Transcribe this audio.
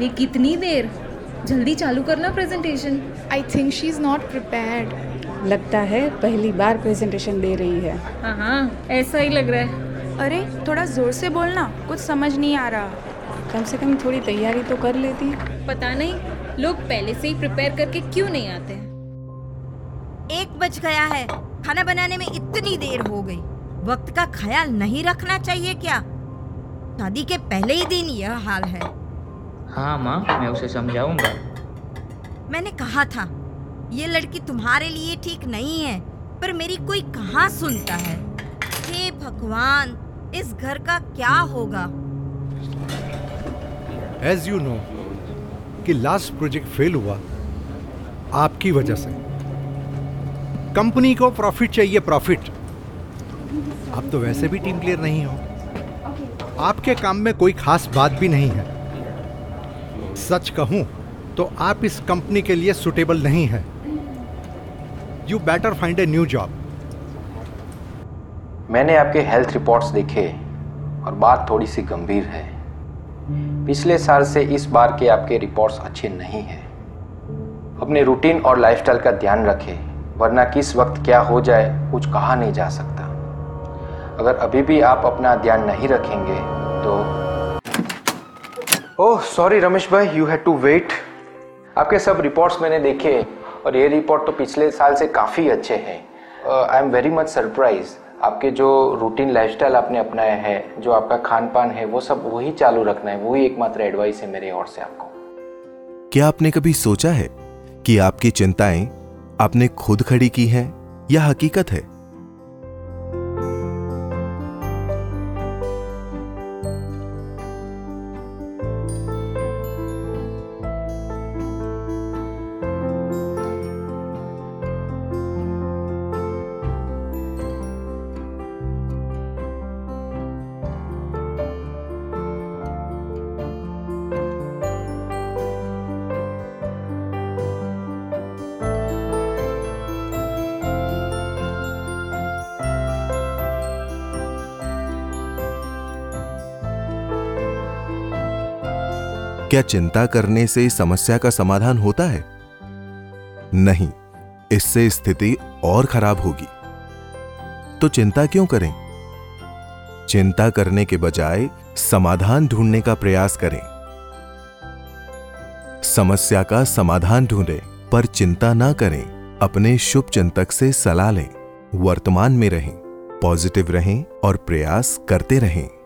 अरे कितनी देर? जल्दी चालू करना presentation I think she is not prepared लगता है पहली बार प्रेजेंटेशन दे रही है। हाँ हाँ ऐसा ही लग रहा है। अरे थोड़ा ज़ोर से बोलना कुछ समझ नहीं आ रहा। कम से कम थोड़ी तैयारी तो कर लेती। पता नहीं लोग पहले से ही प्रिपेयर करके क्यों नहीं आते हैं? एक बज गया है। खाना बनाने में इतनी देर हो गई। वक्त का ख्याल नहीं रखना चाहिए क्या? शादी के पहले ही दिन यह हाल है। हाँ माँ मैं उसे समझाऊँगा। मैंने कहा था ये लड़की तुम्हारे लिए ठीक नहीं है पर मेरी कोई कहाँ सुनता है? हे भगवान इस घर का क्या होगा? एज यू नो कि लास्ट प्रोजेक्ट फेल हुआ आपकी वजह से। कंपनी को प्रॉफिट चाहिए प्रॉफिट आप तो वैसे भी टीम प्लेयर नहीं हो। आपके काम में कोई खास बात भी नहीं है। सच कहूँ तो आप इस कंपनी के लिए सुटेबल नहीं है। You better find a new job मैंने आपके हेल्थ रिपोर्ट्स देखे, और बात थोड़ी सी गंभीर है। पिछले साल से इस बार के आपके रिपोर्ट्स अच्छे नहीं हैं। अपने रूटीन और लाइफस्टाइल का ध्यान रखें, वरना किस वक्त क्या हो जाए, कुछ कहा नहीं जा सकता। अगर अभी भी आप अपना ध्यान नहीं रखेंगे तो ओह सॉरी रमेश भाई यू हैड टू वेट आपके सब रिपोर्ट्स मैंने देखे और ये रिपोर्ट तो पिछले साल से काफ़ी अच्छे हैं। I am very much surprise आपके जो रूटीन लाइफस्टाइल आपने अपनाया है, जो आपका खान पान है, वो सब वही चालू रखना है वही एकमात्र एडवाइस है मेरे ओर से आपको। क्या आपने कभी सोचा है कि आपकी चिंताएँ आपने खुद खड़ी की हैं या हकीकत है? क्या चिंता करने से इस समस्या का समाधान होता है? नहीं, इससे स्थिति और खराब होगी। तो चिंता क्यों करें? चिंता करने के बजाय समाधान ढूँढने का प्रयास करें। समस्या का समाधान ढूंढें, पर चिंता ना करें। अपने शुभ चिंतक से सलाह लें। वर्तमान में रहें, पॉजिटिव रहें और प्रयास करते रहें।